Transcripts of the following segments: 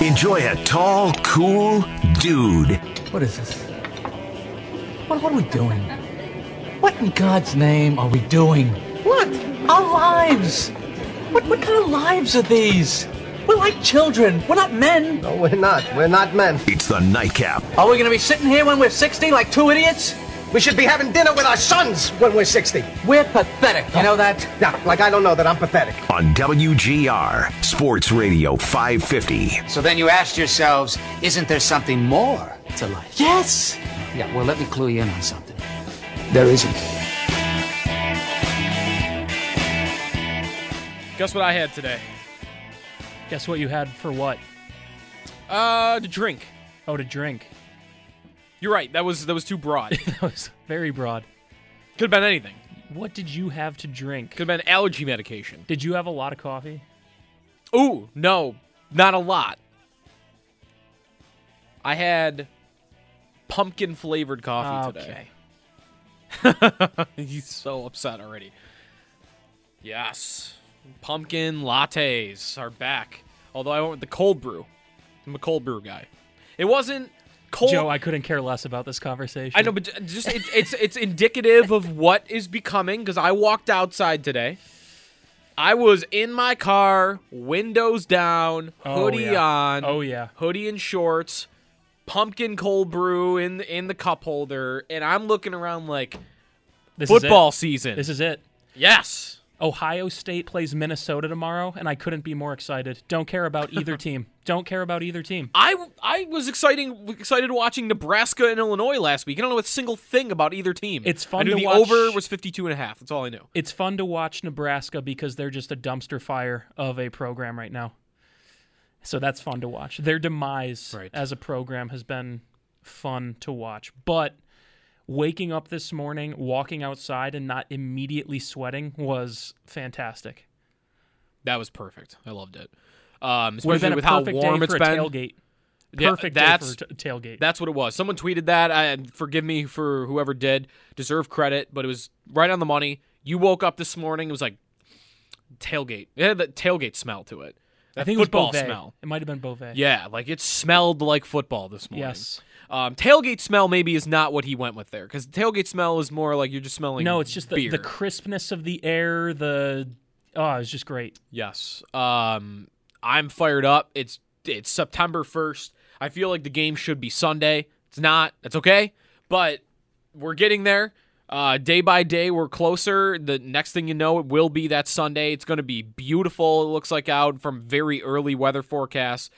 Enjoy a tall, cool dude. What is this? What, what are we doing? What in God's name are we doing? What? Our lives! What, what kind of lives are these? We're like children. We're not men. No, we're not. We're not men. It's the nightcap Are we gonna be sitting here when we're 60 like two idiots? We should be having dinner with our sons when we're 60. We're pathetic. You know that? Yeah, like I don't know that I'm pathetic. on WGR Sports Radio 550. So then you asked yourselves, isn't there something more to life? Yes! Yeah, well, let me clue you in on something. There isn't. Guess what I had today? Guess what you had for what? Uh, to drink. Oh, to drink. You're right. That was that was too broad. That was very broad. Could have been anything. What did you have to drink? Could have been allergy medication. Did you have a lot of coffee? Ooh, no, not a lot. I had pumpkin flavored coffee ah, today. He's so upset already. Yes. Pumpkin lattes are back. Although I went with the cold brew. I'm a cold brew guy. It wasn't cold. Joe, I couldn't care less about this conversation. I know, but just it, it's it's indicative of what is becoming. Because I walked outside today. I was in my car, windows down, Oh, hoodie yeah. on. Oh, yeah. hoodie and shorts, pumpkin cold brew in in the cup holder, and I'm looking around like This is football season. This is it. yes. Ohio State plays Minnesota tomorrow, and I couldn't be more excited. Don't care about either team. Don't care about either team. I, I was exciting excited watching Nebraska and Illinois last week. I don't know a single thing about either team. It's fun I knew to the watch- over was 52 and a half. That's all I knew. It's fun to watch Nebraska because they're just a dumpster fire of a program right now. So that's fun to watch. Their demise Right. as a program has been fun to watch. But waking up this morning, walking outside, and not immediately sweating was fantastic. That was perfect. I loved it. Um, especially with how warm it's been. tailgate. Yeah, Perfect that's- day for a t- tailgate. That's what it was. Someone tweeted that. I, forgive me for whoever did. Deserve credit, but it was right on the money. You woke up this morning. It was like tailgate. It had the tailgate smell to it. I That think it was football Beauvais. smell. It might have been Beauvais. Yeah, like it smelled like football this morning. Yes. Um, tailgate smell maybe is not what he went with there because tailgate smell is more like you're just smelling. No, it's just the, the crispness of the air. The oh, it's just great. Yes. Um, I'm fired up. It's it's September 1st. I feel like the game should be Sunday. It's not. That's okay. But we're getting there. Uh, day by day, we're closer. The next thing you know, it will be that Sunday. It's going to be beautiful. It looks like out from very early weather forecasts,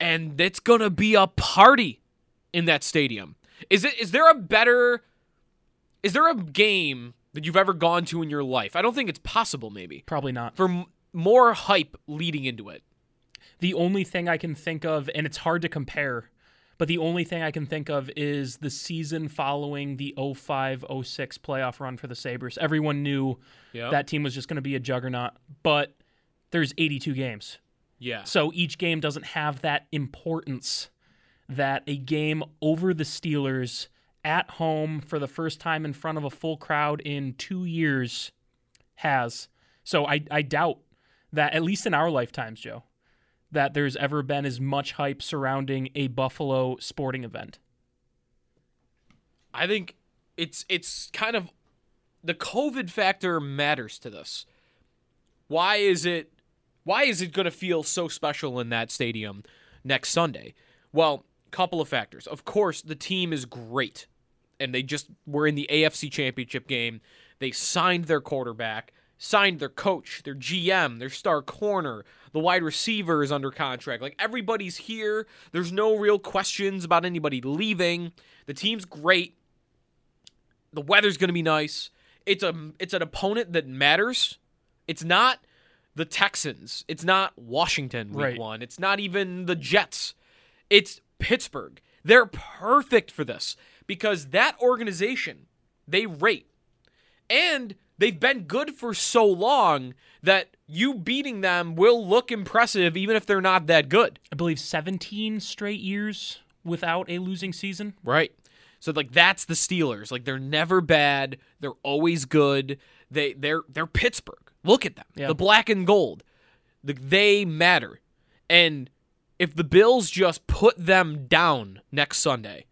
and it's going to be a party in that stadium. Is it? Is there a better? Is there a game that you've ever gone to in your life? I don't think it's possible. Maybe Probably not. for m- more hype leading into it. The only thing I can think of, and it's hard to compare, but the only thing I can think of is the season following the 05 06 playoff run for the Sabres. Everyone knew Yeah. that team was just going to be a juggernaut, but there's 82 games. Yeah. So each game doesn't have that importance that a game over the Steelers at home for the first time in front of a full crowd in two years has. So I, I doubt that, at least in our lifetimes, Joe, that there's ever been as much hype surrounding a Buffalo sporting event. I think it's it's kind of the COVID factor matters to this. Why is it Why is it going to feel so special in that stadium next Sunday? Well, couple of factors. Of course, the team is great, and they just were in the AFC Championship game. They signed their quarterback, signed their coach, their GM, their star corner, the wide receiver is under contract. Like everybody's here. There's no real questions about anybody leaving. The team's great. The weather's going to be nice. It's a it's an opponent that matters. It's not the Texans. It's not Washington week Right. 1. It's not even the Jets. It's Pittsburgh. They're perfect for this because that organization they rate and they've been good for so long that you beating them will look impressive even if they're not that good. I believe 17 straight years without a losing season. Right. So like that's the Steelers. Like they're never bad. They're always good. They they're they're Pittsburgh. Look at them. Yeah. The black and gold. The, they matter. And if the Bills just put them down next Sunday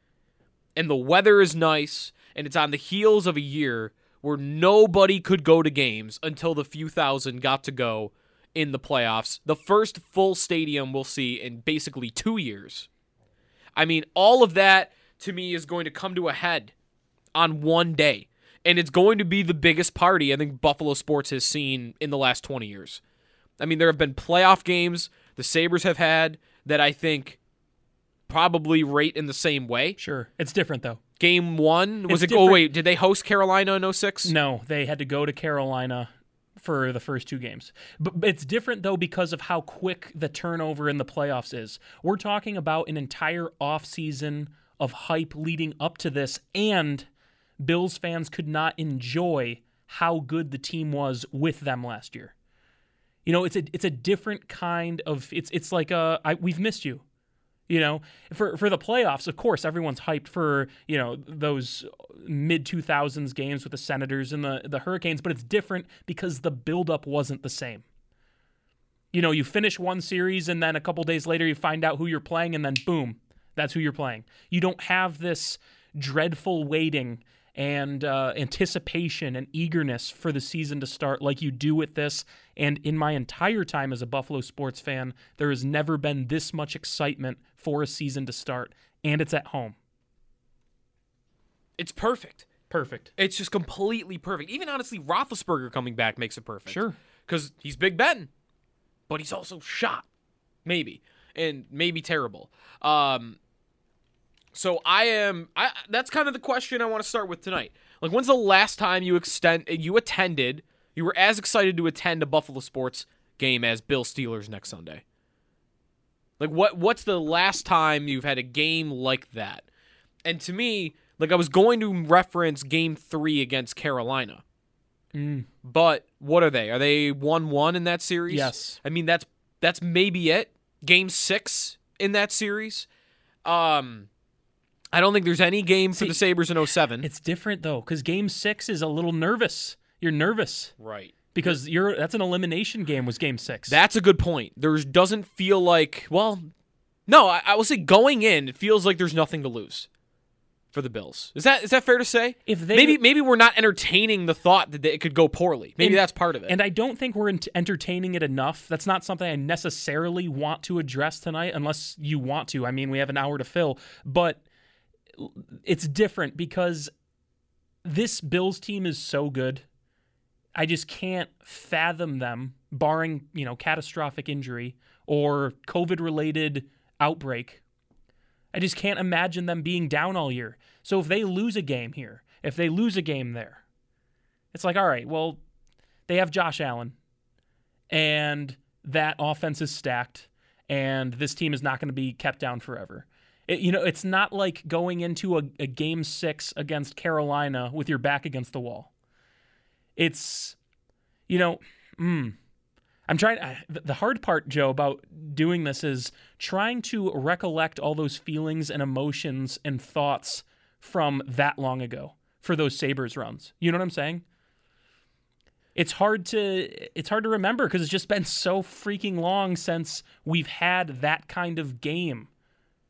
and the weather is nice and it's on the heels of a year where nobody could go to games until the few thousand got to go in the playoffs, the first full stadium we'll see in basically 2 years. I mean, all of that to me is going to come to a head on one day. And it's going to be the biggest party I think Buffalo sports has seen in the last 20 years. I mean, there have been playoff games the Sabres have had that I think probably rate in the same way. Sure. It's different though. Game one was It's it? Oh wait, did they host Carolina in 06? No, they had to go to Carolina for the first two games. But but it's different though because of how quick the turnover in the playoffs is. We're talking about an entire offseason of hype leading up to this and Bills fans could not enjoy how good the team was with them last year. You know, it's a it's a different kind of it's it's like uh I, we've missed you. You know, for for the playoffs, of course, everyone's hyped for you know those mid two thousands games with the Senators and the the Hurricanes, but it's different because the buildup wasn't the same. You know, you finish one series and then a couple days later you find out who you're playing, and then boom, that's who you're playing. You don't have this dreadful waiting and uh, anticipation and eagerness for the season to start like you do with this. And in my entire time as a Buffalo sports fan, there has never been this much excitement for a season to start, and it's at home. It's perfect. Perfect. It's just completely perfect. Even honestly, Roethlisberger coming back makes it perfect. Sure. because he's Big Ben, but he's also shot, maybe, and maybe terrible. Um, so I am. I that's kind of the question I want to start with tonight. Like, when's the last time you extend you attended? You were as excited to attend a Buffalo sports game as Bill Steelers next Sunday. Like, what what's the last time you've had a game like that? And to me, like I was going to reference Game Three against Carolina. Mm. But what are they? Are they one one in that series? Yes. I mean that's that's maybe it. Game six in that series. Um I don't think there's any game for the Sabres in 07. It's different though, because Game Six is a little nervous. You're nervous right. because you're that's an elimination game. Was Game Six? That's a good point. There doesn't feel like well no, I, I will say going in, it feels like there's nothing to lose for the Bills. Is that is that fair to say? If they- maybe maybe we're not entertaining the thought that it could go poorly. Maybe And- that's part of it. And I don't think we're ent- entertaining it enough. That's not something I necessarily want to address tonight, unless you want to. I mean, we have an hour to fill, but it's different because this Bills team is so good. I just can't fathom them, barring you know catastrophic injury or COVID-related outbreak. I just can't imagine them being down all year. So if they lose a game here, if they lose a game there, it's like, all right, well, they have Josh Allen, and that offense is stacked, and this team is not going to be kept down forever. It, you know, it's not like going into a, a game six against Carolina with your back against the wall. It's, you know, mm, I'm trying. I, the hard part, Joe, about doing this is trying to recollect all those feelings and emotions and thoughts from that long ago for those Sabres runs. You know what I'm saying? It's hard to it's hard to remember because it's just been so freaking long since we've had that kind of game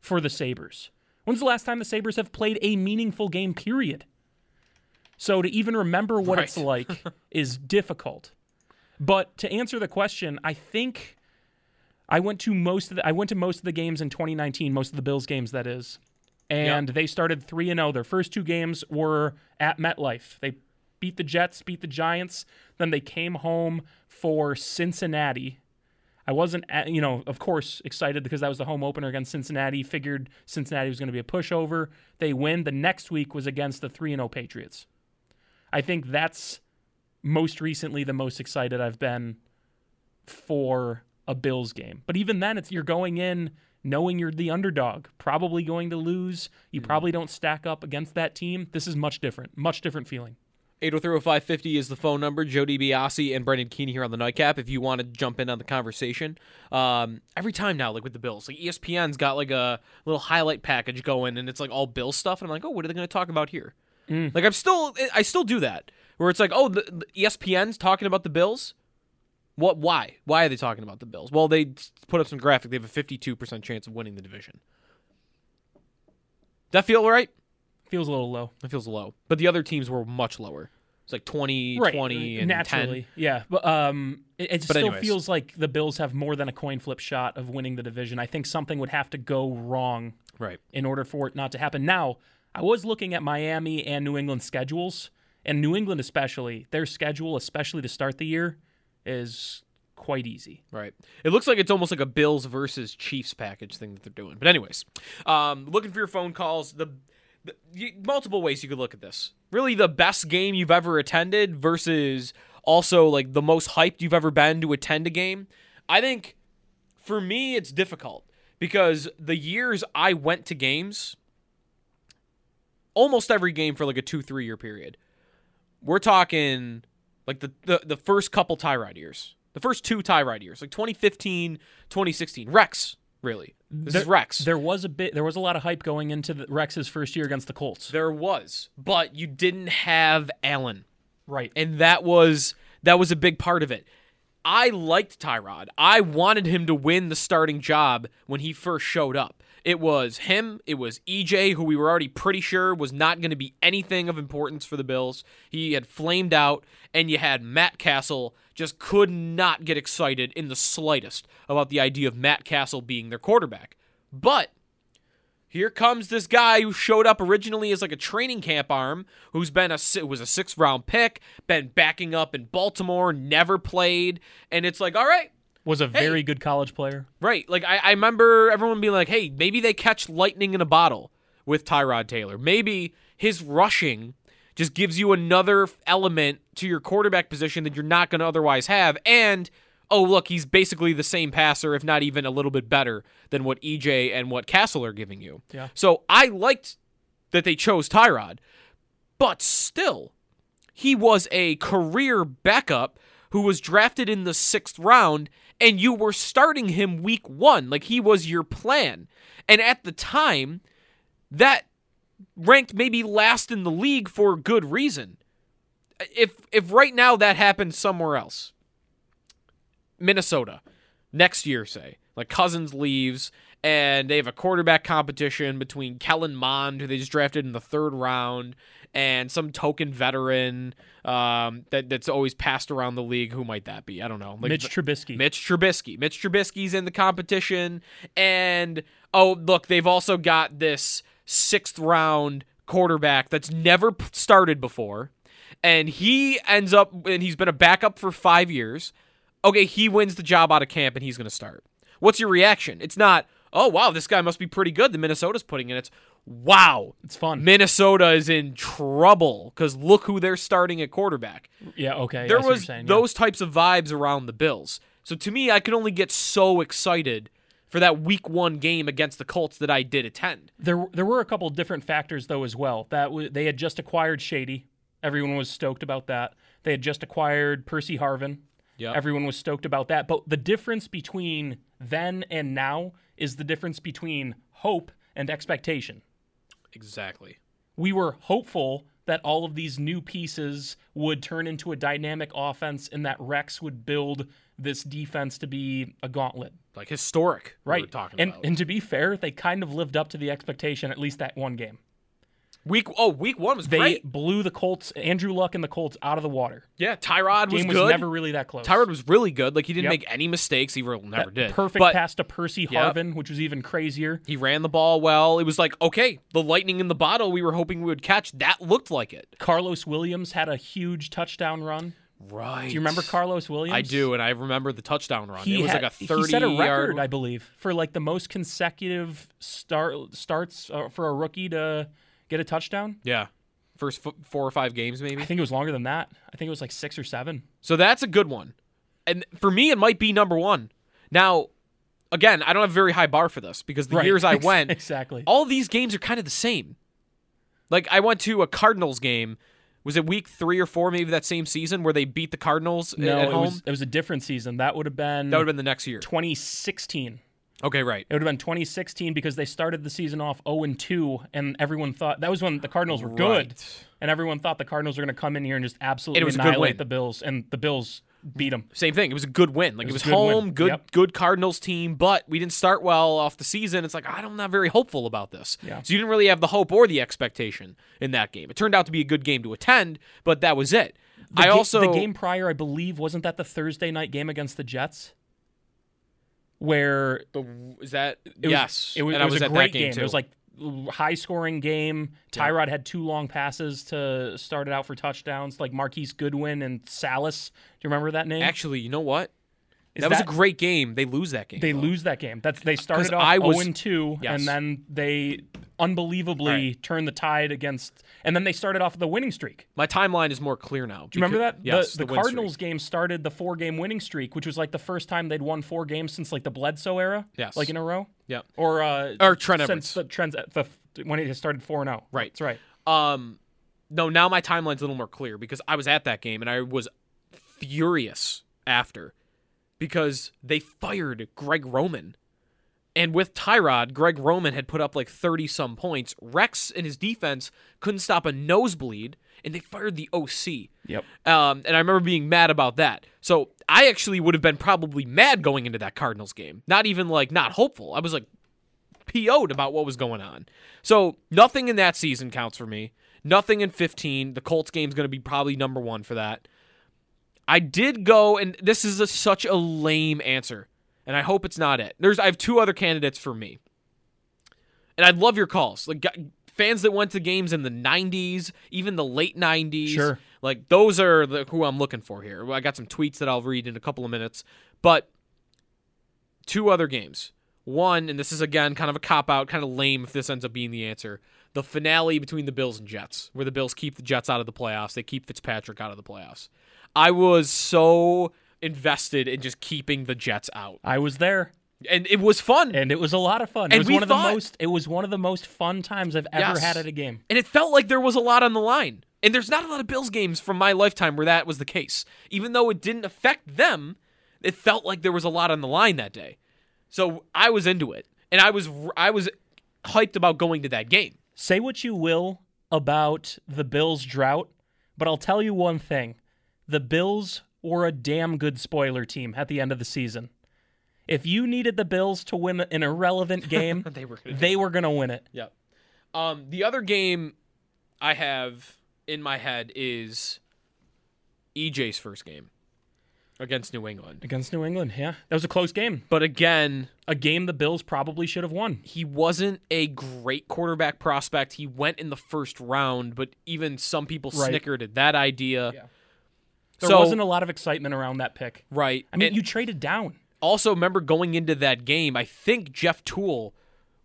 for the Sabres. When's the last time the Sabres have played a meaningful game, period? So to even remember what it's like is difficult. But to answer the question, I think I went to most of the I went to most of the games in 2019, most of the Bills games that is. And they started 3 and 0. Their first two games were at MetLife. They beat the Jets, beat the Giants, then they came home for Cincinnati. I wasn't, at- you know, of course, excited because that was the home opener against Cincinnati. Figured Cincinnati was going to be a pushover. They win. The next week was against the 3 0 Patriots. I think that's most recently the most excited I've been for a Bills game. But even then, it's you're going in knowing you're the underdog, probably going to lose. You mm-hmm. probably don't stack up against that team. This is much different, much different feeling. 8030550 is the phone number. Jody DiBiase and Brendan Keeney here on the Nightcap. If you want to jump in on the conversation, um, every time now, like with the Bills, like ESPN's got like a little highlight package going, and it's like all Bill stuff, and I'm like, oh, what are they going to talk about here? Like I'm still, I still do that where it's like, oh, the, the ESPN's talking about the Bills. What? Why? Why are they talking about the Bills? Well, they put up some graphic. They have a 52% chance of winning the division. That feel right? Feels a little low. It feels low. But the other teams were much lower. It's like 20, 20, and naturally, 10. yeah. But um, it, it But still anyways. feels like the Bills have more than a coin flip shot of winning the division. I think something would have to go wrong, Right. in order for it not to happen. Now, I was looking at Miami and New England schedules, and New England especially, their schedule, especially to start the year, is quite easy. Right. It looks like it's almost like a Bills versus Chiefs package thing that they're doing. But anyways, um, looking for your phone calls. The, multiple ways you could look at this. Really, the best game you've ever attended versus also like the most hyped you've ever been to attend a game. I think for me it's difficult because the years I went to games, almost every game for like a two three year period. We're talking like the, the, the first couple Tyrod years, the first two Tyrod years, like 2015, 2016. Rex, really. This there, is Rex. There was a bit. There was a lot of hype going into the, Rex's first year against the Colts. There was, but you didn't have Allen, right? And that was that was a big part of it. I liked Tyrod. I wanted him to win the starting job when he first showed up. It was him. It was EJ, who we were already pretty sure was not going to be anything of importance for the Bills. He had flamed out, and you had Matt Cassel just could not get excited in the slightest about the idea of Matt Cassel being their quarterback. But here comes this guy who showed up originally as like a training camp arm, who's been a was a sixth round pick, been backing up in Baltimore, never played, and it's like, all right, Was a very good college player. right. Like I, I remember everyone being like, hey, maybe they catch lightning in a bottle with Tyrod Taylor. Maybe his rushing just gives you another element to your quarterback position that you're not going to otherwise have, and oh look, he's basically the same passer, if not even a little bit better than what EJ and what Cassel are giving you. Yeah. So I liked that they chose Tyrod, but still, he was a career backup who was drafted in the sixth round, and you were starting him week one. Like he was your plan. And at the time, that ranked maybe last in the league for good reason. If if right now that happened somewhere else, Minnesota, next year, say, like Cousins leaves and they have a quarterback competition between Kellen Mond, who they just drafted in the third round, and some token veteran um, that that's always passed around the league. Who might that be? I don't know. Like Mitch Trubisky. Mitch Trubisky. Mitch Trubisky's in the competition, and oh look, they've also got this sixth round quarterback that's never started before, and he ends up and he's been a backup for five years. Okay, he wins the job out of camp and he's going to start. What's your reaction? It's not, oh wow, this guy must be pretty good. The Minnesota's putting in. It's wow, it's fun. Minnesota is in trouble because look who they're starting at quarterback. Yeah, okay. There see what you're was saying, yeah. those types of vibes around the Bills. So to me, I can only get so excited for that Week One game against the Colts that I did attend. There, there were a couple different factors though as well. That w- they had just acquired Shady. Everyone was stoked about that. They had just acquired Percy Harvin. Yep. Everyone was stoked about that. But the difference between then and now is the difference between hope and expectation. Exactly. We were hopeful that all of these new pieces would turn into a dynamic offense and that Rex would build this defense to be a gauntlet. Like historic, we Right. talking and about. and to be fair, they kind of lived up to the expectation at least that one game. Week oh week one was They great. blew the Colts, Andrew Luck and the Colts out of the water. Yeah, Tyrod was Game was good. never really that close. Tyrod was really good. Like he didn't Yep. make any mistakes. He real- never That did. Perfect But pass to Percy Yep. Harvin, which was even crazier. He ran the ball well. It was like okay, the lightning in the bottle we were hoping we would catch. That looked like it. Karlos Williams had a huge touchdown run. Right. Do you remember Karlos Williams? I do, and I remember the touchdown run. He it was had- like a thirty He set a record, yard. I believe, for like the most consecutive start starts uh, for a rookie to get a touchdown. yeah, first f- four or five games maybe. I think it was longer than that. I think it was like six or seven. So that's a good one. And for me, it might be number one. Now, again, I don't have a very high bar for this because the Right. years I went, exactly. all these games are kind of the same. Like I went to a Cardinals game. Was it week three or four, maybe that same season where they beat the Cardinals No, at it home? was it was a different season. That would have been that would have been the next year. 2016. Okay, right. It would have been 2016 because they started the season off 0 and 2, and everyone thought that was when the Cardinals were good, and everyone thought the Cardinals were going to come in here and just absolutely annihilate the Bills, and the Bills beat them. Same thing. It was a good win. Like It it was was, a good win. home, good Yep. good Cardinals team, but we didn't start well off the season. It's like ah, I'm not very hopeful about this. Yeah. So you didn't really have the hope or the expectation in that game. It turned out to be a good game to attend, but that was it. The I ga- also the game prior, I believe, wasn't that the Thursday night game against the Jets, where where is that it was, yes, it was, and it I was, was a at great that game, It was like high scoring game. Tyrod had two long passes to start it out for touchdowns, like Marquise Goodwin and Salas. Do you remember that name? Actually, you know what? Is that, was a great game. They lose that game. They though. lose that game. That's they started off I was- 0 and 2, Yes. and then they unbelievably Right. turned the tide against. And then they started off with the winning streak. My timeline is more clear now. Do you remember that? Yes, the, the, win Cardinals streak. game started the four game winning streak, which was like the first time they'd won four games since like the Bledsoe era. Yes. Like in a row. Yep. Or uh Or Trent since the trends the when it started four and zero. Right. That's right. Um, no, now my timeline's a little more clear because I was at that game and I was furious after because they fired Greg Roman. And with Tyrod, Greg Roman had put up like 30 some points. Rex and his defense couldn't stop a nosebleed, and they fired the OC. Yep. Um, and I remember being mad about that. So I actually would have been probably mad going into that Cardinals game. Not even like not hopeful. I was like PO'd about what was going on. So nothing in that season counts for me. Nothing in 15. The Colts game's going to be probably number one for that. I did go, and this is a, such a lame answer, and I hope it's not it. There's, I have two other candidates for me, and I'd love your calls. Like fans that went to games in the 90s, even the late 90s. Sure. Like those are the, who I'm looking for here. I got some tweets that I'll read in a couple of minutes, but two other games. One, and this is again kind of a cop out, kind of lame if this ends up being the answer. The finale between the Bills and Jets, where the Bills keep the Jets out of the playoffs, they keep Fitzpatrick out of the playoffs. I was so invested in just keeping the Jets out, I was there. and it was fun. And it was a lot of fun. it was one of thought- the most it was one of the most fun times I've ever Yes. had at a game. And it felt like there was a lot on the line. And there's not a lot of Bills games from my lifetime where that was the case. Even though it didn't affect them, it felt like there was a lot on the line that day. So I was into it. And I was I was hyped about going to that game. Say what you will about the Bills drought, but I'll tell you one thing. The Bills were a damn good spoiler team at the end of the season. If you needed the Bills to win an irrelevant game, They were gonna they were going to win it. Yep. Um, the other game I have in my head is EJ's first game against New England. Against New England, yeah. That was a close game. But again, A game the Bills probably should have won. he wasn't a great quarterback prospect. He went in the first round, but even some people Right. snickered at that idea. Yeah. There so, wasn't a lot of excitement around that pick. right. I mean, And you traded down. also remember going into that game, I think Jeff Tuel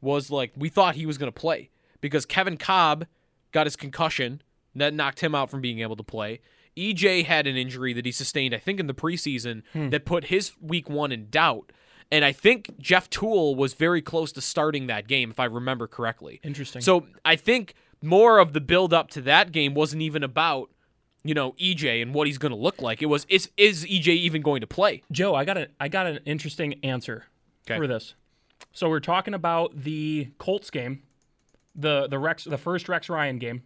was like, we thought he was going to play because Kevin Kolb got his concussion. That knocked him out from being able to play. EJ had an injury that he sustained, I think, in the preseason Hmm. that put his week one in doubt. And I think Jeff Tuel was very close to starting that game, if I remember correctly. Interesting. So I think more of the build up to that game wasn't even about, you know, EJ and what he's going to look like. It was, is, is EJ even going to play? Joe, I got a I got an interesting answer Okay. for this. So we're talking about the Colts game, the the Rex the first Rex Ryan game.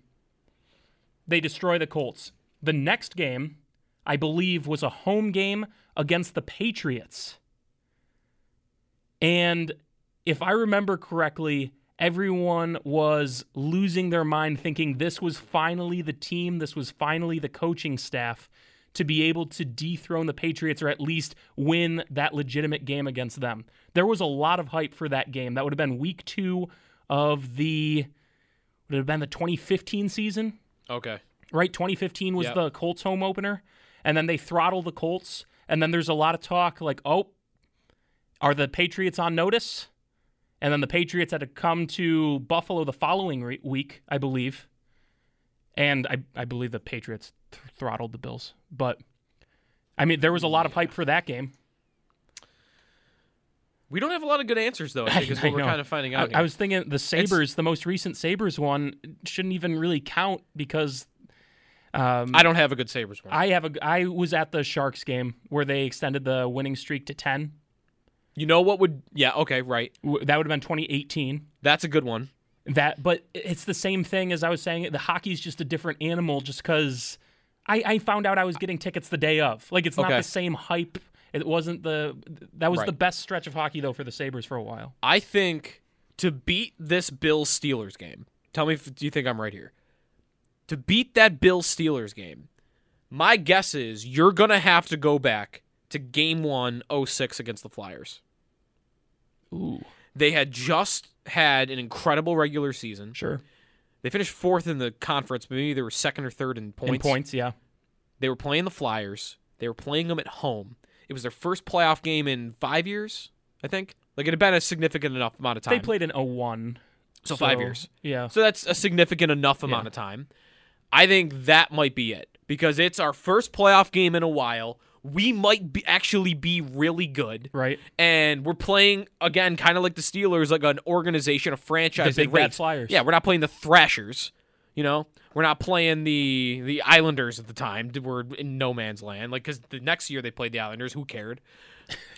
They destroy the Colts. The next game, I believe, was a home game against the Patriots. And if I remember correctly, everyone was losing their mind thinking this was finally the team, this was finally the coaching staff to be able to dethrone the Patriots or at least win that legitimate game against them. There was a lot of hype for that game. That would have been week 2 of the would have been the 2015 season? Okay. right? 2015 was Yep. the Colts home opener, and then they throttle the Colts, and then there's a lot of talk like, oh, are the Patriots on notice? And then the Patriots had to come to Buffalo the following re- week, I believe, and I I believe the Patriots th- throttled the Bills, but I mean there was a lot of hype for that game. We don't have a lot of good answers though. I think I we're kind of finding I- out. I, was thinking the Sabres, the most recent Sabres one, shouldn't even really count because um, I don't have a good Sabres one. I have a. I was at the Sharks game where they extended the winning streak to ten. You know what would? Yeah. Okay. Right. W- That would have been 2018. That's a good one. That, but it's the same thing as I was saying. The hockey's just a different animal, just because I, I found out I was getting tickets the day of. Like it's not Okay. the same hype. It wasn't the. That was Right. the best stretch of hockey though for the Sabres for a while. I think to beat this Bills Steelers game. Tell me if do you think I'm right here? To beat that Bills Steelers game, my guess is you're gonna have to go back to Game One 06 against the Flyers. Ooh, They had just had an incredible regular season. sure. They finished fourth in the conference, but maybe they were second or third in points. In points, yeah. They were playing the Flyers. They were playing them at home. It was their first playoff game in five years, I think. Like it had been a significant enough amount of time. They played in 01. So five years. Yeah. So that's a significant enough amount Yeah. of time. I think that might be it because it's our first playoff game in a while. We might be actually be really good. Right. And we're playing again, kind of like the Steelers, like an organization, a franchise. The big bad. Flyers. Yeah, we're not playing the Thrashers. You know, we're not playing the the Islanders at the time. We're in no man's land. Like because the next year they played the Islanders. Who cared?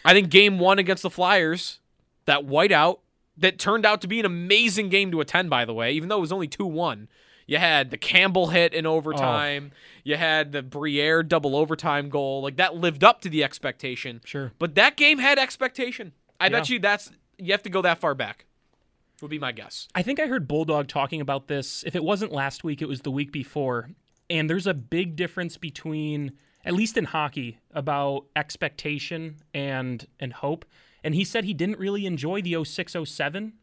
I think Game One against the Flyers, that whiteout that turned out to be an amazing game to attend. By the way, even though it was only two one. You had the Campbell hit in overtime. Oh. You had the Briere double overtime goal. Like that lived up to the expectation. Sure. But that game had expectation. I bet you that's you have to go that far back. Would be my guess. I think I heard Bulldog talking about this. If it wasn't last week, it was the week before. And there's a big difference between, at least in hockey, about expectation and and hope. And he said he didn't really enjoy the 0607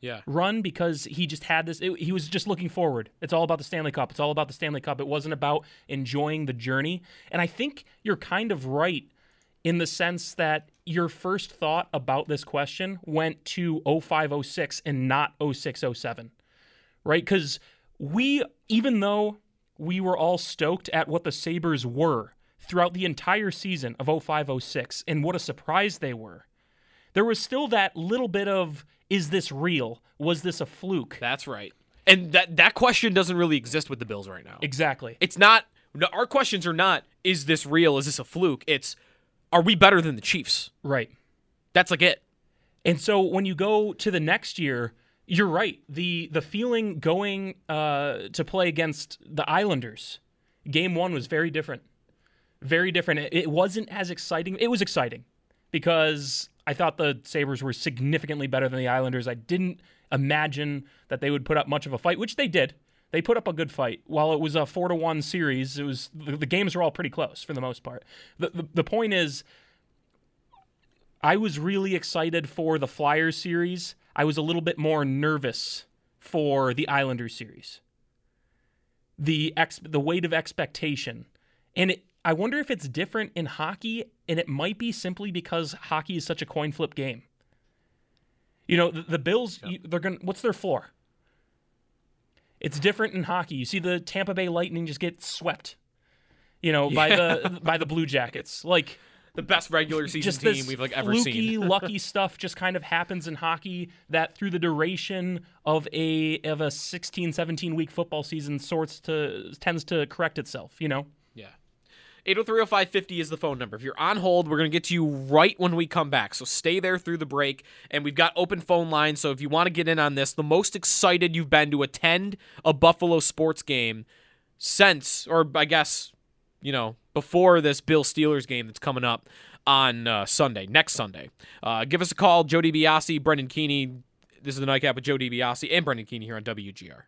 Yeah. run because he just had this. It, he was just looking forward. It's all about the Stanley Cup. It's all about the Stanley Cup. It wasn't about enjoying the journey. And I think you're kind of right in the sense that your first thought about this question went to 0506 and not 0607, right? Because we, even though we were all stoked at what the Sabres were throughout the entire season of 0506 and what a surprise they were, there was still that little bit of is this real? Was this a fluke? That's right. And that that question doesn't really exist with the Bills right now. Exactly. It's not our questions are not is this real? Is this a fluke? It's are we better than the Chiefs? Right. That's like it. And so when you go to the next year, you're right. The the feeling going uh, to play against the Islanders, game one was very different. Very different. It, it wasn't as exciting. It was exciting because I thought the Sabres were significantly better than the Islanders. I didn't imagine that they would put up much of a fight, which they did. They put up a good fight. While it was a four to one series, it was the, the games were all pretty close for the most part. The, the the point is, I was really excited for the Flyers series. I was a little bit more nervous for the Islanders series. The ex- the weight of expectation. And it, I wonder if it's different in hockey and it might be simply because hockey is such a coin flip game. You know, the, the Bills you, they're going to what's their floor? It's different in hockey. You see the Tampa Bay Lightning just get swept. You know, by the by the Blue Jackets. Like The best regular season team we've like ever fluky, seen. lucky stuff just kind of happens in hockey that through the duration of a of a 16, 17 week football season sorts to tends to correct itself, you know? Yeah. 8030550 is the phone number. If you're on hold, we're going to get to you right when we come back. So stay there through the break. And we've got open phone lines. So if you want to get in on this, the most excited you've been to attend a Buffalo sports game since, or I guess, you know, before this Bill Steelers game that's coming up on uh, Sunday, next Sunday. Uh, give us a call, Jody DiBiase, Brendan Keeney. This is the Nightcap with Joe DiBiase and Brendan Keeney here on WGR.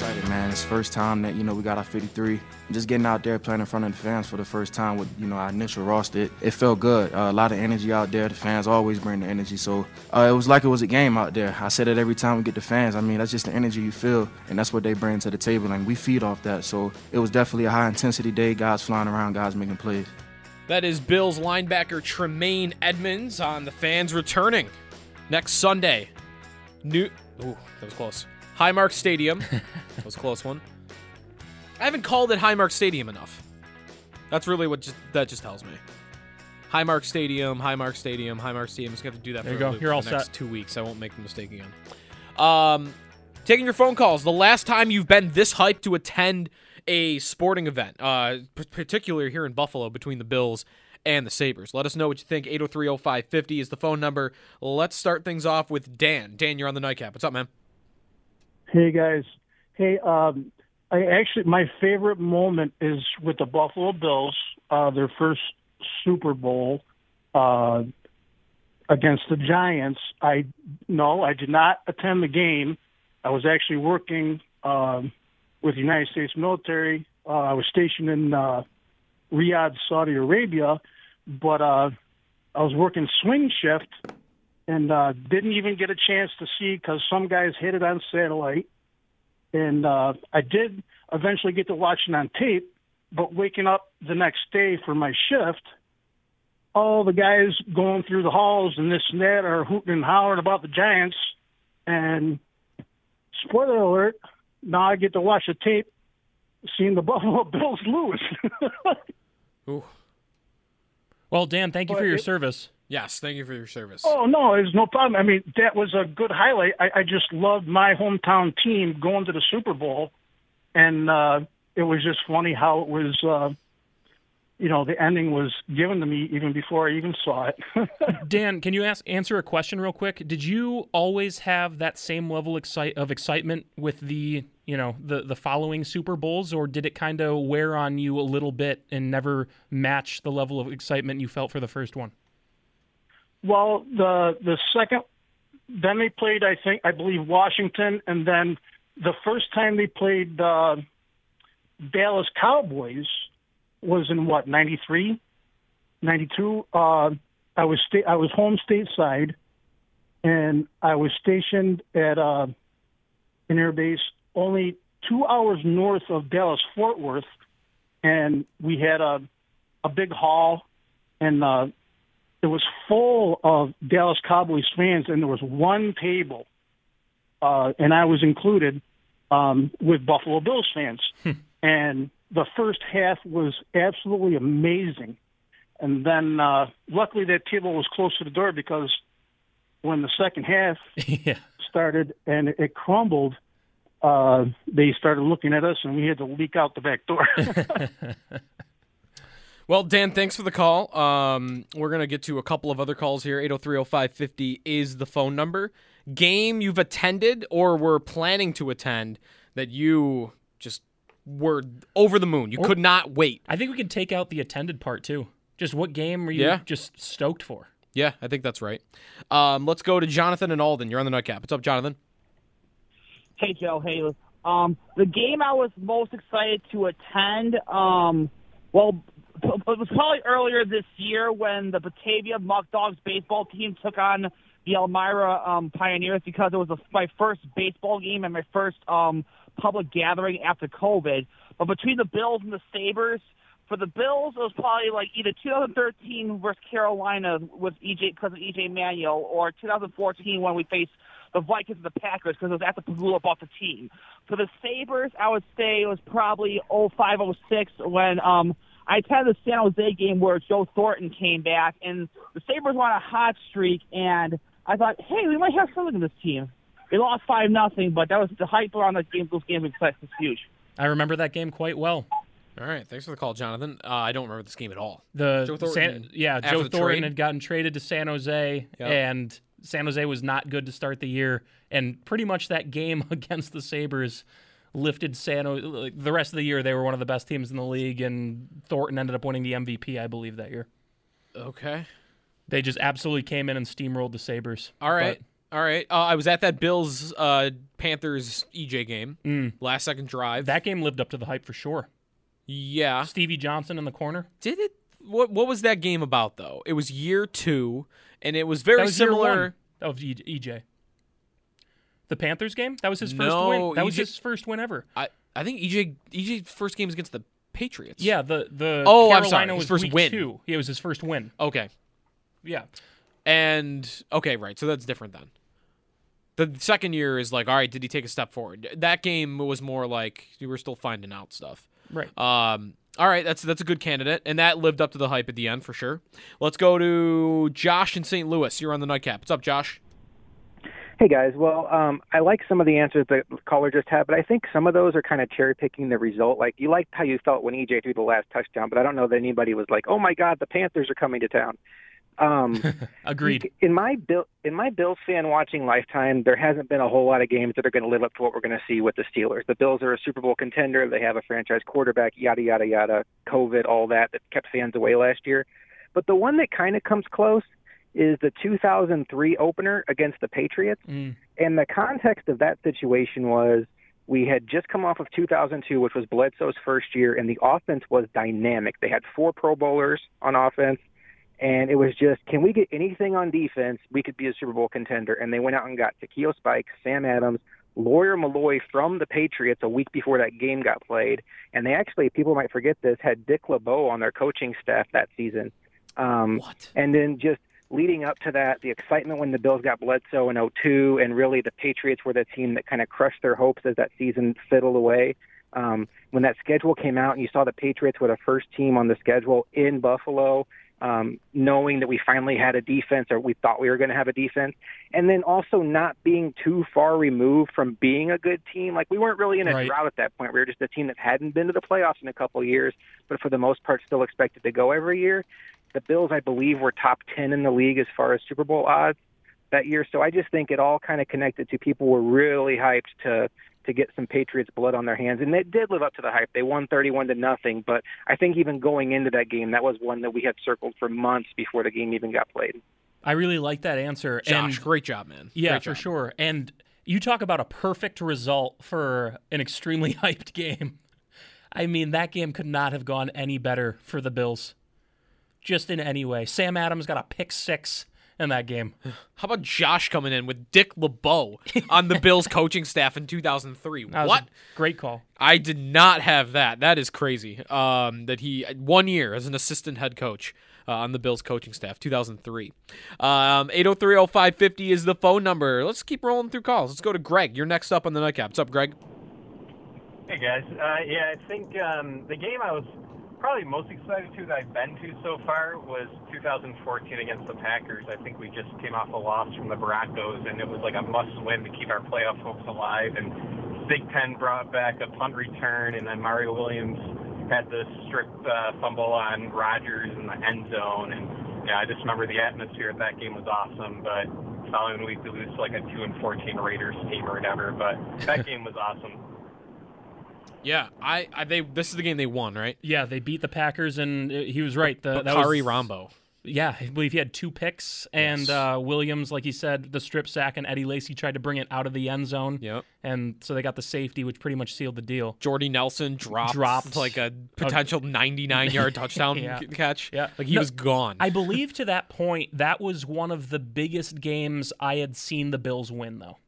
Exciting, man. It's first time that you know we got our 53. Just getting out there playing in front of the fans for the first time with you know our initial roster, it, it felt good. Uh, a lot of energy out there. The fans always bring the energy, so uh, it was like it was a game out there. I said it every time we get the fans. I mean, that's just the energy you feel, and that's what they bring to the table, and we feed off that. So it was definitely a high intensity day. Guys flying around, guys making plays. That is Bills linebacker Tremaine Edmunds on the fans returning next Sunday. New. Ooh, that was close. Highmark Stadium. that was a close one. I haven't called it Highmark Stadium enough. That's really what just, that just tells me. Highmark Stadium, Highmark Stadium, Highmark Stadium. Just going to have to do that There for, you go. You're for all the next set. two weeks. I won't make the mistake again. Um, taking your phone calls. The last time you've been this hyped to attend a sporting event, uh, p- particularly here in Buffalo between the Bills and the Sabres. Let us know what you think. 8030550 is the phone number. Let's start things off with Dan. Dan, you're on the nightcap. What's up, man? Hey guys. Hey, um, I actually my favorite moment is with the Buffalo Bills, uh, their first Super Bowl uh, against the Giants. I no, I did not attend the game. I was actually working um, with the United States military. Uh, I was stationed in uh, Riyadh, Saudi Arabia, but uh, I was working swing shift and uh, didn't even get a chance to see because some guys hit it on satellite. And uh, I did eventually get to watch it on tape, but waking up the next day for my shift, all the guys going through the halls and this and that are hooting and hollering about the Giants. And spoiler alert, now I get to watch the tape seeing the Buffalo Bills lose. Ooh. Well, Dan, thank you But for your it- service. Yes, thank you for your service. Oh no, it's no problem. I mean, that was a good highlight. I, I just loved my hometown team going to the Super Bowl, and uh, it was just funny how it was. Uh, you know, the ending was given to me even before I even saw it. Dan, can you ask answer a question real quick? Did you always have that same level excite, of excitement with the you know the the following Super Bowls, or did it kind of wear on you a little bit and never match the level of excitement you felt for the first one? Well, the the second, then they played. I think I believe Washington, and then the first time they played uh, Dallas Cowboys was in what 93 92 uh i was sta- i was home stateside and i was stationed at uh an air base only 2 hours north of Dallas Fort Worth and we had a a big hall and uh it was full of Dallas Cowboys fans and there was one table uh and I was included um with Buffalo Bills fans and the first half was absolutely amazing. And then, uh, luckily, that table was close to the door because when the second half started and it crumbled, uh, they started looking at us and we had to leak out the back door. Well, Dan, thanks for the call. Um, we're going to get to a couple of other calls here. 8030550 is the phone number. Game you've attended or were planning to attend that you just were over the moon. You Or- could not wait. I think we could take out the attended part too. Just what game were you Yeah. just stoked for? Yeah, I think that's right. Um, let's go to Jonathan and Alden. You're on the nightcap. What's up, Jonathan? Hey Joe, hey. Um, the game I was most excited to attend, um, well, it was probably earlier this year when the Batavia Muckdogs baseball team took on the Elmira um, Pioneers because it was a, my first baseball game and my first um, public gathering after COVID. But between the Bills and the Sabres, for the Bills, it was probably like either 2013 versus Carolina with EJ because of EJ Manuel, or 2014 when we faced the Vikings and the Packers because it was at the Pegula bought the team. For the Sabres, I would say it was probably 05, 06 when um, I attended the San Jose game where Joe Thornton came back, and the Sabres were on a hot streak, and I thought, hey, we might have something in this team. They lost five nothing, but that was the hype around that game. Those games was huge. I remember that game quite well. All right, thanks for the call, Jonathan. Uh, I don't remember this game at all. The Joe San- Thornton, yeah, Joe Thornton trade? had gotten traded to San Jose, Yep. and San Jose was not good to start the year. And pretty much that game against the Sabres lifted San Jose. like, The rest of the year, they were one of the best teams in the league, and Thornton ended up winning the MVP, I believe, that year. Okay. They just absolutely came in and steamrolled the Sabres. All right. All right. Uh, I was at that Bills uh, Panthers EJ game. Mm. Last second drive. That game lived up to the hype for sure. Yeah. Stevie Johnson in the corner. Did it? What What was that game about though? It was year two, and it was very that was similar. of EJ. The Panthers game. That was his first No, win. That was his first win ever. I I think EJ EJ's first game was against the Patriots. Yeah. The the Oh, I'm sorry. His was first week win. two. Yeah, it was his first win. Okay. Yeah. And okay, right. So that's different then. The second year is like, all right, did he take a step forward? That game was more like you were still finding out stuff. Right. Um. All right, that's that's a good candidate, and that lived up to the hype at the end for sure. Let's go to Josh in St. Louis. You're on the nightcap. What's up, Josh? Hey guys, well, um, I like some of the answers that the caller just had, but I think some of those are kind of cherry picking the result. Like you liked how you felt when EJ threw the last touchdown, but I don't know that anybody was like, "Oh my God, the Panthers are coming to town." Um, Agreed. In my Bill, in my Bills fan watching lifetime, there hasn't been a whole lot of games that are going to live up to what we're going to see with the Steelers. The Bills are a Super Bowl contender. They have a franchise quarterback. Yada yada yada. COVID, all that that kept fans away last year. But the one that kind of comes close is the 2003 opener against the Patriots. Mm. And the context of that situation was we had just come off of 2002, which was Bledsoe's first year, and the offense was dynamic. They had four Pro Bowlers on offense, and it was just, can we get anything on defense? We could be a Super Bowl contender. And they went out and got Takeo Spike, Sam Adams, Lawyer Milloy from the Patriots a week before that game got played. And they actually, people might forget this, had Dick LeBeau on their coaching staff that season. Um, what? And then just leading up to that, the excitement when the Bills got Bledsoe in 02, and really the Patriots were the team that kind of crushed their hopes as that season fiddled away. Um, when that schedule came out and you saw the Patriots were the first team on the schedule in Buffalo, um, knowing that we finally had a defense or we thought we were going to have a defense, and then also not being too far removed from being a good team. Like we weren't really in a Right. drought at that point. We were just a team that hadn't been to the playoffs in a couple of years, but for the most part still expected to go every year. The Bills, I believe, were top 10 in the league as far as Super Bowl odds that year. So I just think it all kind of connected to people were really hyped to to get some Patriots blood on their hands, and it did live up to the hype. They won 31 to nothing, but I think even going into that game, that was one that we had circled for months before the game even got played. I really like that answer. Josh, and great job, man. Yeah, Great for job. sure. And you talk about a perfect result for an extremely hyped game. I mean, that game could not have gone any better for the Bills. Just in any way. Sam Adams got a pick six in that game. How about Josh coming in with Dick LeBeau on the Bills coaching staff in 2003? That was What? a great call. I did not have that. That is crazy. Um, that he one year as an assistant head coach uh, on the Bills coaching staff, 2003. Um, 8030550 is the phone number. Let's keep rolling through calls. Let's go to Greg. You're next up on the nightcap. What's up, Greg? Hey guys, uh, yeah, I think um, the game I was probably most excited to that I've been to so far was 2014 against the Packers. I think we just came off a loss from the Broncos, and it was like a must-win to keep our playoff hopes alive. And Thigpen brought back a punt return, and then Mario Williams had the strip uh, fumble on Rodgers in the end zone, and yeah, I just remember the atmosphere of that game was awesome. But following week we lose like a two and 14 Raiders team or whatever, but that game was awesome. Yeah, I, I they this is the game they won, right? Yeah, they beat the Packers, and uh, he was right. The, that was Bacarri Rambo. Yeah, I believe he had two picks, and Yes. uh, Williams, like he said, the strip sack, and Eddie Lacy tried to bring it out of the end zone. Yep. And so they got the safety, which pretty much sealed the deal. Jordy Nelson dropped, Dropped like a potential 99 yard touchdown Yeah. catch. Yeah, like he No, was gone. I believe to that point, that was one of the biggest games I had seen the Bills win, though.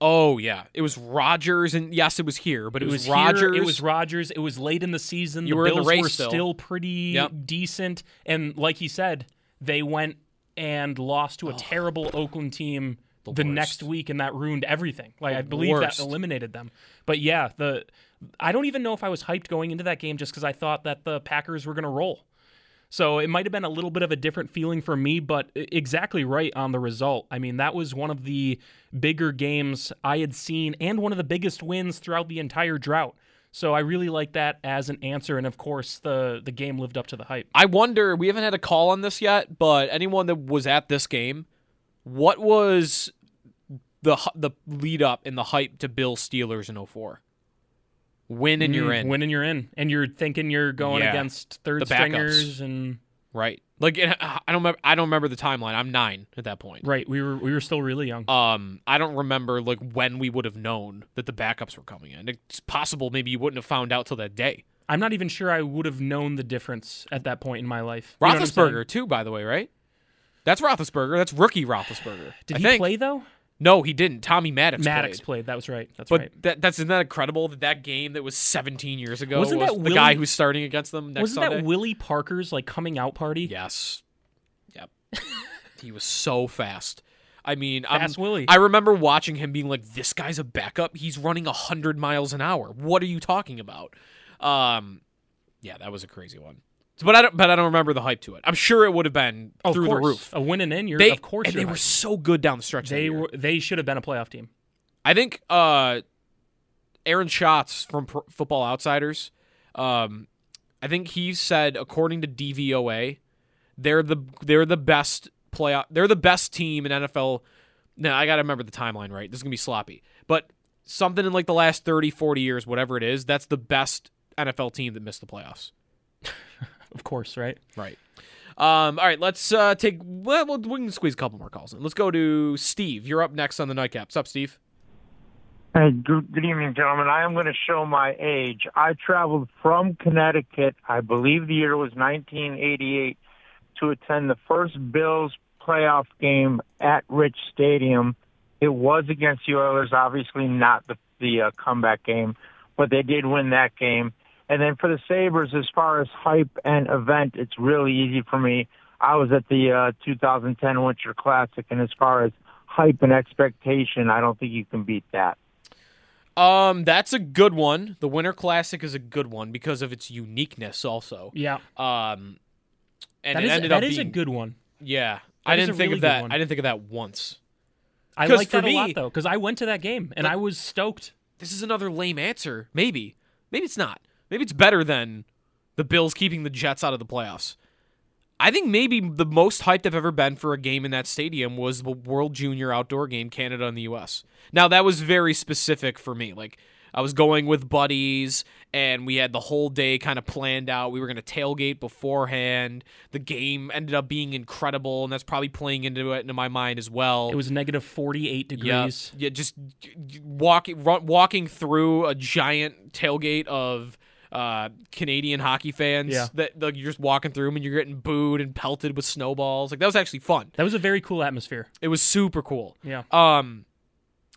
Oh yeah, it was Rodgers, and yes, it was here, but it, was, here, Rodgers. it was Rodgers. It was late in the season. You the were in the Bills race were still. still pretty Yep. decent, and like he said, they went and lost to a terrible Oakland team the, next week, and that ruined everything. Like I believe worst. that eliminated them. But yeah, the I don't even know if I was hyped going into that game just because I thought that the Packers were going to roll. So it might have been a little bit of a different feeling for me, but exactly right on the result. I mean, that was one of the bigger games I had seen and one of the biggest wins throughout the entire drought. So I really like that as an answer, and of course, the the game lived up to the hype. I wonder. We haven't had a call on this yet, but anyone that was at this game, what was the the lead up and the hype to Bill Steelers in 04? Win and you're Mm, in. Win and you're in, and you're thinking you're going Yeah. against third stringers and right? Like I don't remember. I don't remember the timeline. I'm nine at that point. Right. We were we were still really young. Um, I don't remember like when we would have known that the backups were coming in. It's possible maybe you wouldn't have found out till that day. I'm not even sure I would have known the difference at that point in my life. You know what I'm saying? Roethlisberger too, by the way, right? That's Roethlisberger. That's rookie Roethlisberger. Did I he think. play though? No, he didn't. Tommy Maddox. Maddox played. played. That was right. That's but right. that that's isn't that incredible that that game that was 17 years ago Wasn't was that the guy who's starting against them next Wasn't Sunday? that Willie Parker's like coming out party? Yes. Yep. he was so fast. I mean, I'm- Fast Willie. I remember watching him being like, "This guy's a backup. He's running hundred miles an hour. What are you talking about?" Um, yeah, that was a crazy one. But I don't. But I don't remember the hype to it. I'm sure it would have been Oh, through the roof. A win and in, you're They, of course and they were so good down the stretch. They were they should have been a playoff team. I think uh, Aaron Schatz from Pro Football Outsiders. Um, I think he said, according to DVOA, they're the they're the best playoff. They're the best team in NFL. Now I got to remember the timeline right. This is gonna be sloppy, but something in like the last 30, 40 years, whatever it is, that's the best NFL team that missed the playoffs. Of course, right? Right. Um, all right, let's uh, take. Well, we'll- we can squeeze a couple more calls in. Let's go to Steve. You're up next on the nightcap. What's up, Steve? Hey, good, good evening, gentlemen. I am going to show my age. I traveled from Connecticut, I believe the year was 1988, to attend the first Bills playoff game at Rich Stadium. It was against the Oilers, obviously not the, the uh, comeback game, but they did win that game. And then for the Sabres, as far as hype and event, it's really easy for me. I was at the uh, 2010 Winter Classic, and as far as hype and expectation, I don't think you can beat that. Um, that's a good one. The Winter Classic is a good one because of its uniqueness, also. Yeah. Um, and That it is- ended that up is a good one. Yeah, That I didn't think really of that. one. I didn't think of that once. I 'Cause like for that a lot though because I went to that game and I was stoked. This is another lame answer. Maybe, maybe it's not. Maybe it's better than the Bills keeping the Jets out of the playoffs. I think maybe the most hyped I've ever been for a game in that stadium was the World Junior Outdoor Game, Canada and the U.S. Now that was very specific for me. Like I was going with buddies, and we had the whole day kind of planned out. We were going to tailgate beforehand. The game ended up being incredible, and that's probably playing into it into my mind as well. It was negative 48 degrees. Yeah, yeah just walking run, walking through a giant tailgate of uh, Canadian hockey fans. Yeah. that like, you're just walking through them and you're getting booed and pelted with snowballs. Like that was actually fun. That was a very cool atmosphere. It was super cool. Yeah. Um,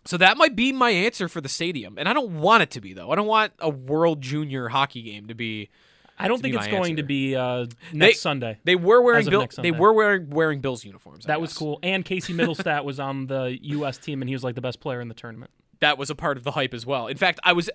so that might be my answer for the stadium, and I don't want it to be though. I don't want a World Junior hockey game to be. I don't think it's going answer. to be uh, next They- Sunday. They were wearing Bill. They were wearing wearing Bills uniforms. I That was guess. cool. And Casey Mittelstadt was on the U.S. team, and he was like the best player in the tournament. that was a part of the hype as well. In fact, I was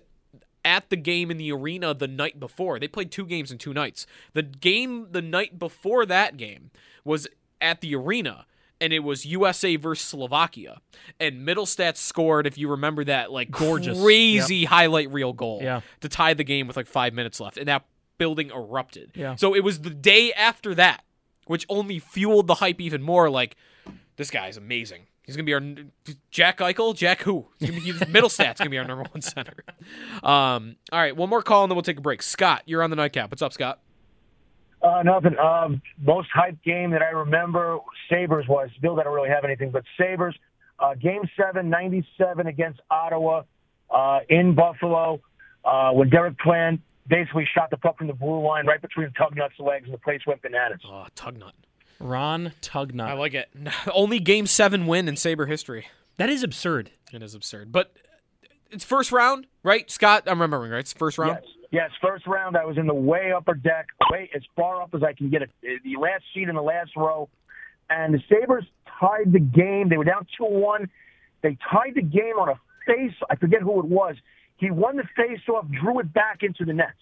at the game in the arena the night before. They played two games in two nights. The game the night before that game was at the arena and it was USA versus Slovakia. And Mittelstadt scored, if you remember that, like Gorgeous. crazy highlight reel goal Yeah. to tie the game with like five minutes left. And that building erupted. Yeah. So it was the day after that, which only fueled the hype even more. Like, this guy's amazing. He's gonna be our Jack Eichel. Jack who? He's gonna be he's, Mittelstadt's gonna be our number one center. Um, all right, one more call and then we'll take a break. Scott, you're on the nightcap. What's up, Scott? Uh, nothing. Um, most hyped game that I remember, Sabres was. Bill, I don't really have anything, but Sabres, uh, Game 7, 97 against Ottawa uh, in Buffalo, uh, when Derek Plante basically shot the puck from the blue line right between Tugnutt's legs, and the place went bananas. Oh, Tugnutt. Ron Tugnutt. I like it. Only game seven win in Saber history. That is absurd. It is absurd, but it's first round, right? Scott, I'm remembering right. It's first round. Yes. Yes, first round, I was in the way upper deck, way as far up as I can get it, the last seat in the last row. And the Sabres tied the game. They were down 2 1. They tied the game on a face. I forget who it was. He won the face off, drew it back into the net.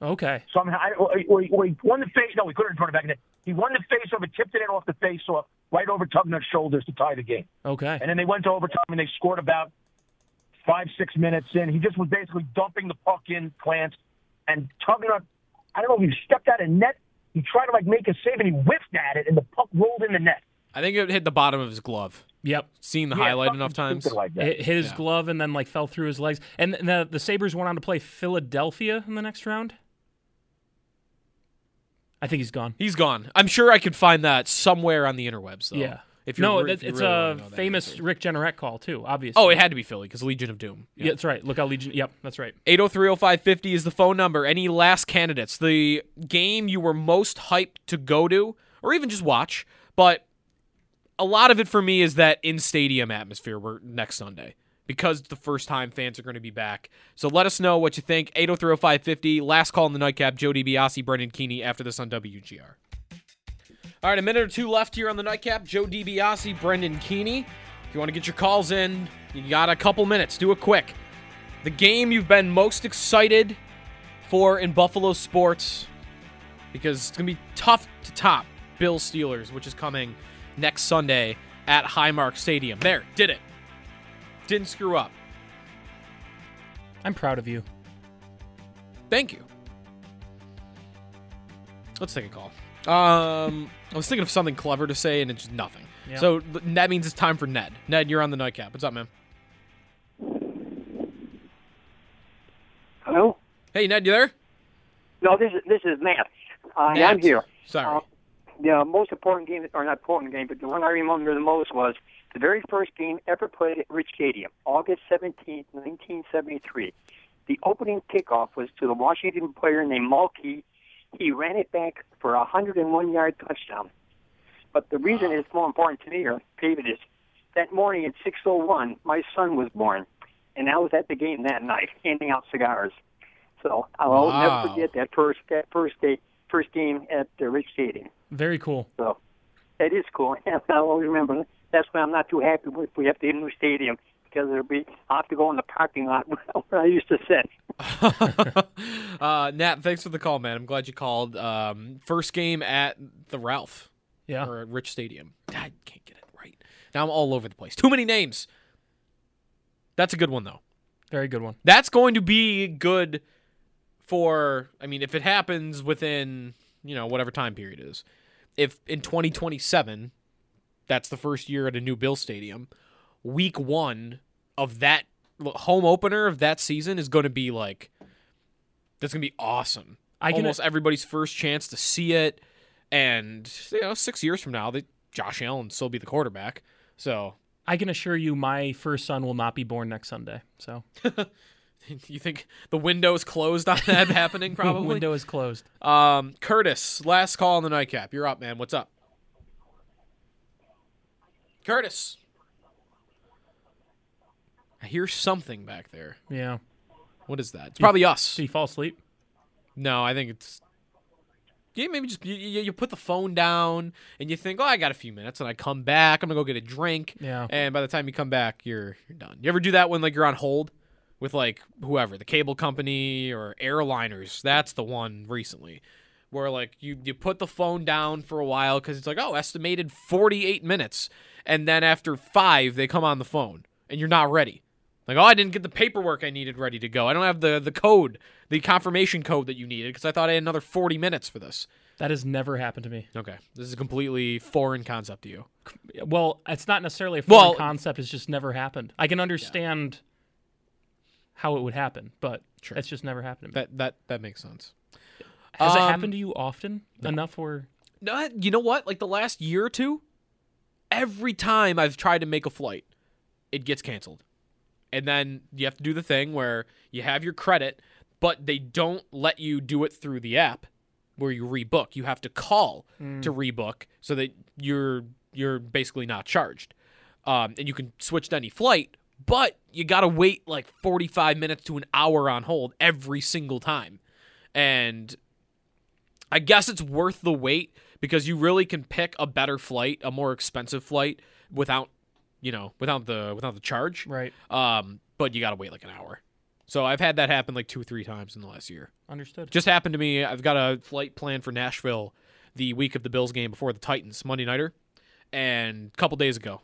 Okay. Somehow, I, or, or, or he won the face. No, he couldn't run it back in the net. He won the face off and tipped it in off the face off right over Tugnutt's shoulders to tie the game. Okay. And then they went to overtime and they scored about five, six minutes in. He just was basically dumping the puck in Clance. And Tugnutt, I don't know if he stepped out of net. He tried to like make a save and he whiffed at it and the puck rolled in the net. I think it hit the bottom of his glove. Yep. Seen the Yeah, highlight enough times. like hit his Yeah. glove and then like fell through his legs. And the the Sabres went on to play Philadelphia in the next round. I think he's gone. He's gone. I'm sure I could find that somewhere on the interwebs, though. Yeah. If you're, no, re- if you it's really a wanna know that famous answer. Rick Jeanneret call too. Obviously. Oh, it had to be Philly because Legion of Doom. Yeah, that's right. Look out, Legion. Yep, that's right. 8030550 is the phone number. Any last candidates? The game you were most hyped to go to, or even just watch, but a lot of it for me is that in stadium atmosphere we're next Sunday because it's the first time fans are going to be back. So let us know what you think. 8030550, last call in the nightcap. Joe DiBiase, Brendan Keeney after this on WGR. All right, a minute or two left here on the nightcap. Joe DiBiase, Brendan Keeney. If you want to get your calls in, you got a couple minutes. Do it quick. The game you've been most excited for in Buffalo sports, because it's going to be tough to top Bill Steelers, which is coming next Sunday at Highmark Stadium. There, did it. Didn't screw up. I'm proud of you. Thank you. Let's take a call. Um, I was thinking of something clever to say, and it's just nothing. Yeah. So th- that means it's time for Ned. Ned, you're on the nightcap. What's up, man? Hello? Hey, Ned, you there? No, this is this is Matt. Uh, Matt. I'm here. Sorry. Uh, the most important game, or not important game, but the one I remember the most was the very first game ever played at Rich Stadium, August 17th, 1973. The opening kickoff was to the Washington player named Mulkey. He ran it back for a 101 yard touchdown. But the reason it's more important to me, or David, is that morning at 6:01, my son was born, and I was at the game that night handing out cigars. So I'll Wow. never forget that first that first day first game at the Rich Stadium. Very cool. So that is cool. And I'll always remember. That's why I'm not too happy if we have to get a new stadium because it'll be I'll have to go in the parking lot where I used to sit. uh, Nat, thanks for the call, man. I'm glad you called. Um, first game at the Ralph. Yeah. Or at Rich Stadium. I can't get it right. Now I'm all over the place. Too many names. That's a good one, though. Very good one. That's going to be good for, I mean, if it happens within, you know, whatever time period it is. If in 2027, that's the first year at a new Bill Stadium, week one of that home opener of that season is going to be like, that's going to be awesome. I can- Almost everybody's first chance to see it. And, you know, six years from now, they, Josh Allen will still be the quarterback. So, I can assure you, my first son will not be born next Sunday. So you think the window is closed on that happening? Probably. window is closed. Um, Curtis, last call on the nightcap. You're up, man. What's up? Curtis. I hear something back there. Yeah. What is that? It's Did you- probably us. Did you fall asleep? No, I think it's. Yeah, maybe just you, you, you put the phone down and you think, oh, I got a few minutes, and I come back. I'm gonna go get a drink. Yeah. And by the time you come back, you're you're done. You ever do that when like you're on hold with like whoever, the cable company or airliners? That's the one recently where like you you put the phone down for a while because it's like oh estimated 48 minutes, and then after five they come on the phone and you're not ready. Like, oh, I didn't get the paperwork I needed ready to go. I don't have the the code, the confirmation code that you needed because I thought I had another 40 minutes for this. That has never happened to me. Okay, this is a completely foreign concept to you. Well, it's not necessarily a foreign Well- concept. It's just never happened. I can understand how it would happen, but it's just never happened to me. That that that makes sense. Has it Um, happened to you often enough where No, you know what? Like the last year or two, every time I've tried to make a flight, it gets canceled. And then you have to do the thing where you have your credit, but they don't let you do it through the app where you rebook. You have to call Mm. to rebook so that you're you're basically not charged. Um, and you can switch to any flight, but you got to wait like 45 minutes to an hour on hold every single time. And I guess it's worth the wait because you really can pick a better flight, a more expensive flight without, you know, without the without the charge. Right. Um, but you got to wait like an hour. So I've had that happen like two or three times in the last year. Understood. Just happened to me. I've got a flight planned for Nashville the week of the Bills game before the Titans Monday nighter, and a couple days ago,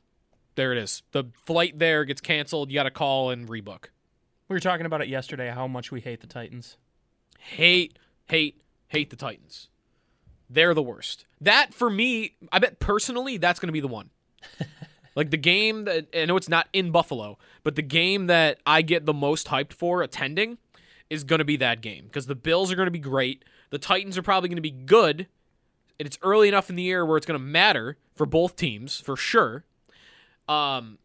there it is. The flight there gets canceled. You got to call and rebook. we were talking about it yesterday? How much we hate the Titans. hate, hate, hate the Titans. They're the worst. That for me, I bet personally, that's going to be the one. like the game that I know it's not in Buffalo, but the game that I get the most hyped for attending is going to be that game because the Bills are going to be great. The Titans are probably going to be good and it's early enough in the year where it's going to matter for both teams for sure. Um,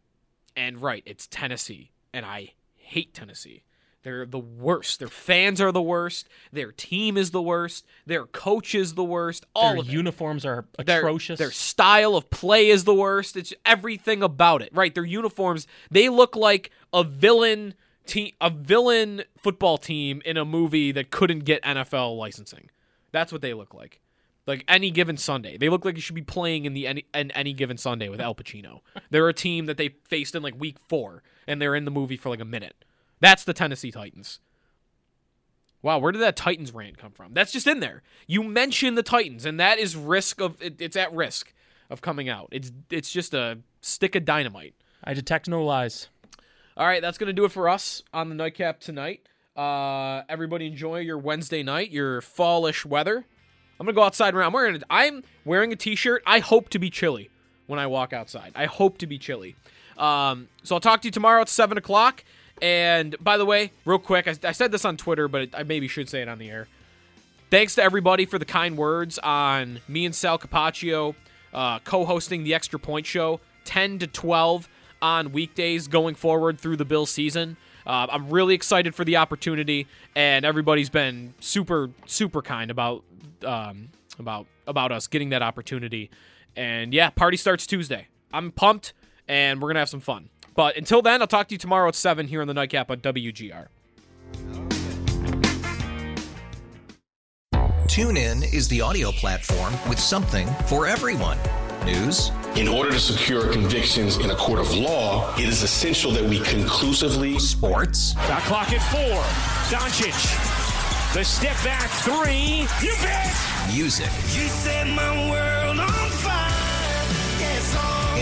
and right, it's Tennessee, and I hate Tennessee. They're the worst. Their fans are the worst. Their team is the worst. Their coach is the worst. All Their of uniforms are Their- atrocious. Their, style of play is the worst. It's everything about it. Right? Their uniforms, they look like a villain team a villain football team in a movie that couldn't get NFL licensing. That's what they look like. Like any given Sunday. They look like you should be playing in the any in any given Sunday with Al Pacino. They're a team that they faced in like week 4 and they're in the movie for like a minute. That's the Tennessee Titans. Wow, where did that Titans rant come from? That's just in there. You mention the Titans, and that is risk of it, it's at risk of coming out. It's it's just a stick of dynamite. I detect no lies. All right, that's gonna do it for us on the nightcap tonight. Uh, everybody enjoy your Wednesday night, your fallish weather. I'm gonna go outside. Around. I'm wearing. A, I'm wearing a t-shirt. I hope to be chilly when I walk outside. I hope to be chilly. Um, so I'll talk to you tomorrow at seven o'clock. And by the way, real quick, I, I said this on Twitter, but I maybe should say it on the air. Thanks to everybody for the kind words on me and Sal Capaccio uh, co-hosting the Extra Point Show, 10 to 12 on weekdays going forward through the Bill season. Uh, I'm really excited for the opportunity, and everybody's been super, super kind about um, about about us getting that opportunity. And yeah, party starts Tuesday. I'm pumped, and we're gonna have some fun. But until then, I'll talk to you tomorrow at seven here on the Nightcap on WGR. TuneIn is the audio platform with something for everyone. News. In order to secure convictions in a court of law, it is essential that we conclusively. Sports. Shot clock at four. Doncic. The step back three. You bet. Music. You set my world